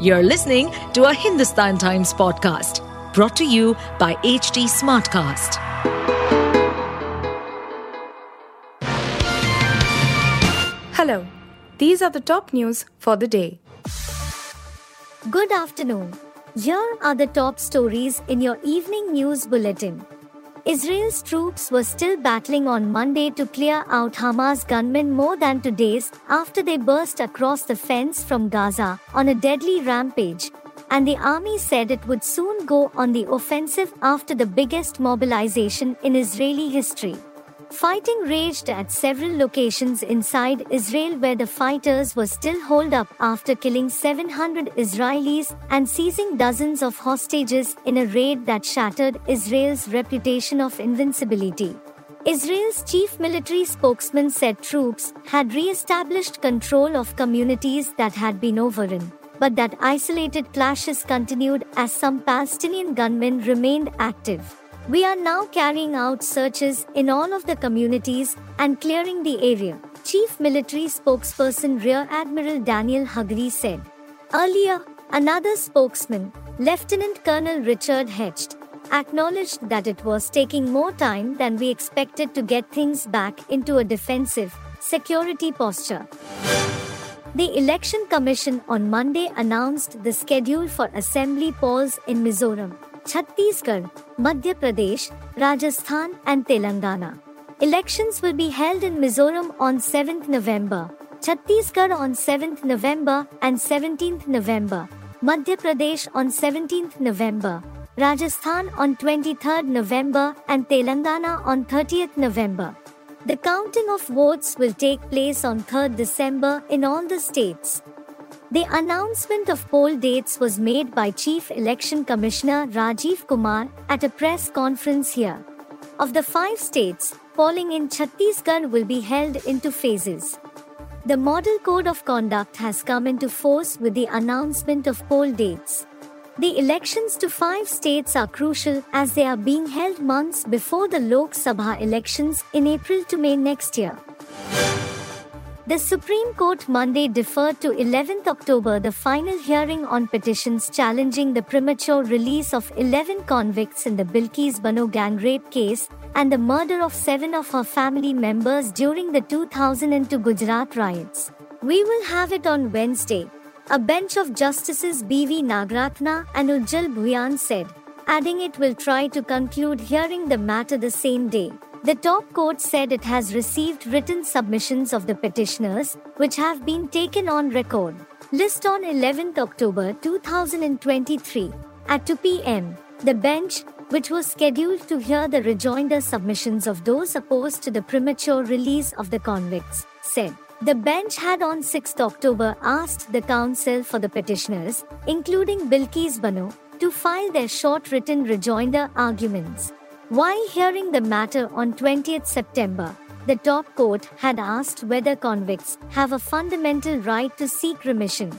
You're listening to a Hindustan Times podcast brought to you by HT Smartcast. Hello, these are the top news for the day. Good afternoon. Here are the top stories in your evening news bulletin. Israel's troops were still battling on Monday to clear out Hamas gunmen more than two days after they burst across the fence from Gaza on a deadly rampage, and the army said it would soon go on the offensive after the biggest mobilization in Israeli history. Fighting raged at several locations inside Israel where the fighters were still holed up after killing 700 Israelis and seizing dozens of hostages in a raid that shattered Israel's reputation of invincibility. Israel's chief military spokesman said troops had re established control of communities that had been overrun, but that isolated clashes continued as some Palestinian gunmen remained active. We are now carrying out searches in all of the communities and clearing the area, Chief Military Spokesperson Rear Admiral Daniel Hagari said. Earlier, another spokesman, Lieutenant Colonel Richard Hecht, acknowledged that it was taking more time than we expected to get things back into a defensive, security posture. The Election Commission on Monday announced the schedule for assembly polls in Mizoram, Chhattisgarh, Madhya Pradesh, Rajasthan, and Telangana. Elections will be held in Mizoram on 7th November, Chhattisgarh on 7th November and 17th November, Madhya Pradesh on 17th November, Rajasthan on 23rd November, and Telangana on 30th November. The counting of votes will take place on 3rd December in all the states. The announcement of poll dates was made by Chief Election Commissioner Rajiv Kumar at a press conference here. Of the five states, polling in Chhattisgarh will be held into phases. The Model Code of Conduct has come into force with the announcement of poll dates. The elections to five states are crucial as they are being held months before the Lok Sabha elections in April to May next year. The Supreme Court Monday deferred to 11th October the final hearing on petitions challenging the premature release of 11 convicts in the Bilkis Bano gang rape case and the murder of seven of her family members during the 2002 Gujarat riots. We will have it on Wednesday, a bench of Justices B.V. Nagarathna and Ujjal Bhuyan said, adding it will try to conclude hearing the matter the same day. The top court said it has received written submissions of the petitioners, which have been taken on record. List on 11 October 2023 at 2 pm. The bench, which was scheduled to hear the rejoinder submissions of those opposed to the premature release of the convicts, said. The bench had on 6 October asked the counsel for the petitioners, including Bilkis Bano, to file their short written rejoinder arguments. While hearing the matter on 20th September, the top court had asked whether convicts have a fundamental right to seek remission.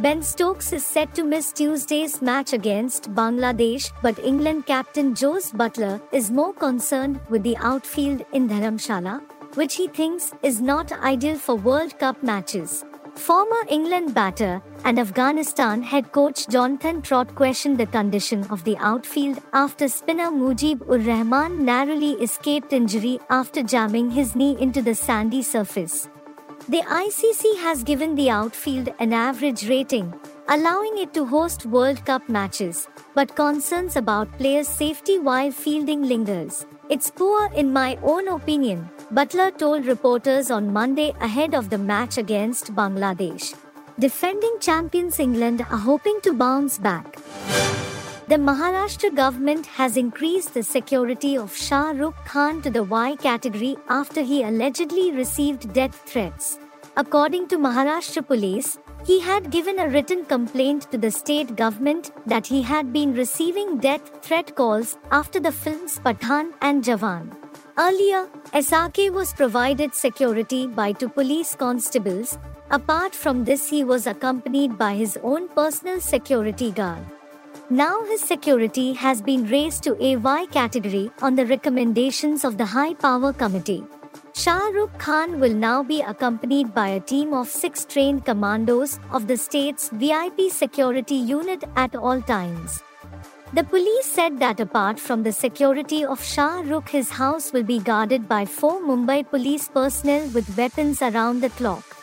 Ben Stokes is set to miss Tuesday's match against Bangladesh, but England captain Jos Buttler is more concerned with the outfield in Dharamshala, which he thinks is not ideal for World Cup matches. Former England batter and Afghanistan head coach Jonathan Trott questioned the condition of the outfield after spinner Mujib ur Rahman narrowly escaped injury after jamming his knee into the sandy surface. The ICC has given the outfield an average rating, allowing it to host World Cup matches, but concerns about players' safety while fielding lingers. It's poor in my own opinion, Buttler told reporters on Monday ahead of the match against Bangladesh. Defending champions England are hoping to bounce back. The Maharashtra government has increased the security of Shah Rukh Khan to the Y category after he allegedly received death threats. According to Maharashtra police, he had given a written complaint to the state government that he had been receiving death threat calls after the films Pathaan and Jawan. Earlier, SRK was provided security by two police constables. Apart from this, he was accompanied by his own personal security guard. Now his security has been raised to a Y category on the recommendations of the High Power Committee. Shah Rukh Khan will now be accompanied by a team of six trained commandos of the state's VIP security unit at all times. The police said that apart from the security of Shah Rukh, his house will be guarded by four Mumbai police personnel with weapons around the clock.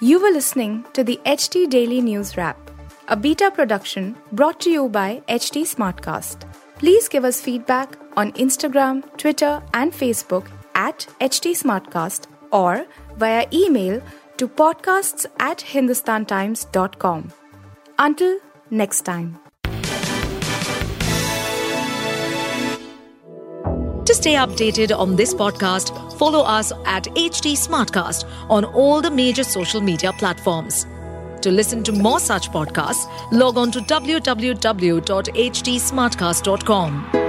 You were listening to the HT Daily News Wrap, a beta production brought to you by HT Smartcast. Please give us feedback on Instagram, Twitter, and Facebook at HT Smartcast or via email to podcasts at hindustantimes.com. Until next time. To stay updated on this podcast, follow us at HT Smartcast on all the major social media platforms. To listen to more such podcasts, log on to www.htsmartcast.com.